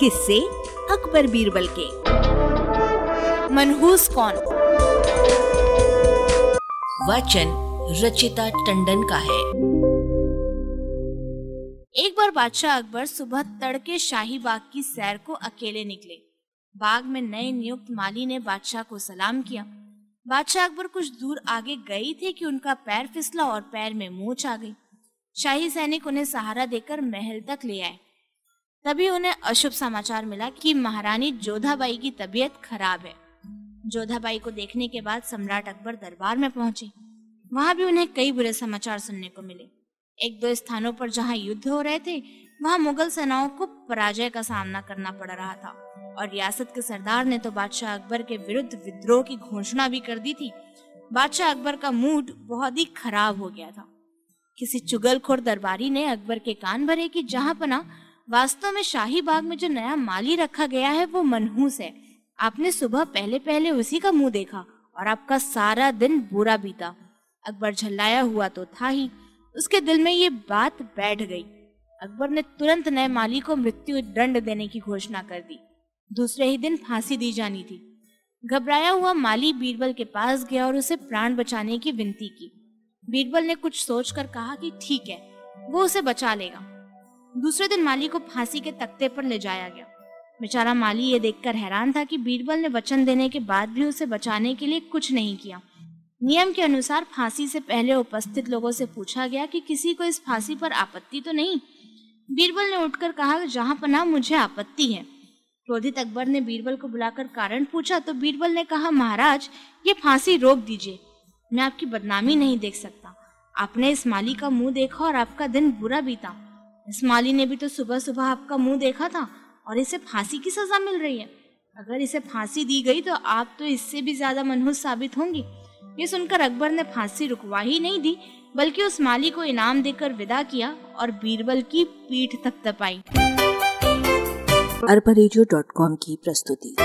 किससे अकबर बीरबल के। मनहूस कौन? वचन रचिता टंडन का है। एक बार बादशाह अकबर सुबह तड़के शाही बाग की सैर को अकेले निकले। बाग में नए नियुक्त माली ने बादशाह को सलाम किया। बादशाह अकबर कुछ दूर आगे गई थे कि उनका पैर फिसला और पैर में मोच आ गई। शाही सैनिक उन्हें सहारा देकर महल तक ले आए। तभी उन्हें अशुभ समाचार मिला कि महारानी जोधाबाई की तबीयत खराब है। जोधाबाई को देखने के बाद सम्राट अकबर दरबार में पहुँचे। वहाँ भी उन्हें कई बुरे समाचार सुनने को मिले। एक दो स्थानों पर जहाँ युद्ध हो रहे थे, वहाँ मुगल सेनाओं को पराजय का सामना करना पड़ रहा था। और रियासत के सरदार ने तो बादशाह अकबर के विरुद्ध विद्रोह की घोषणा भी कर दी थी। बादशाह अकबर का मूड बहुत ही खराब हो गया था। किसी चुगलखोर दरबारी ने अकबर के कान भरे कि जहाँ पना वास्तव में शाही बाग में जो नया माली रखा गया है, वो मनहूस है। आपने सुबह पहले पहले उसी का मुँह देखा और आपका सारा दिन बुरा बीता। अकबर झल्लाया हुआ तो था ही। उसके दिल में ये बात बैठ गई। अकबर ने तुरंत नए माली को मृत्यु दंड देने की घोषणा कर दी। दूसरे ही दिन फांसी दी जानी थी। घबराया हुआ माली बीरबल के पास गया और उसे प्राण बचाने की विनती की। बीरबल ने कुछ सोचकर कहा कि ठीक है, वो उसे बचा लेगा। दूसरे दिन माली को फांसी के तख्ते पर ले जाया गया। बेचारा माली ये देखकर हैरान था कि बीरबल ने वचन देने के बाद भी उसे बचाने के लिए कुछ नहीं किया। नियम के अनुसार फांसी से पहले उपस्थित लोगों से पूछा गया कि किसी को इस फांसी पर आपत्ति तो नहीं? बीरबल ने उठकर कहा, जहाँ पना मुझे आपत्ति है। क्रोधित अकबर ने बीरबल को बुलाकर कारण पूछा तो बीरबल ने कहा, महाराज, ये फांसी रोक दीजिए। मैं आपकी बदनामी नहीं देख सकता। आपने इस माली का मुँह देखा और आपका दिन बुरा बीता। इस माली ने भी तो सुबह सुबह आपका मुँह देखा था और इसे फांसी की सजा मिल रही है। अगर इसे फांसी दी गई तो आप तो इससे भी ज़्यादा मनहूस साबित होंगी। ये सुनकर अकबर ने फांसी रुकवा ही नहीं दी, बल्कि उस माली को इनाम देकर विदा किया और बीरबल की पीठ तपाई। अरबा की प्रस्तुति।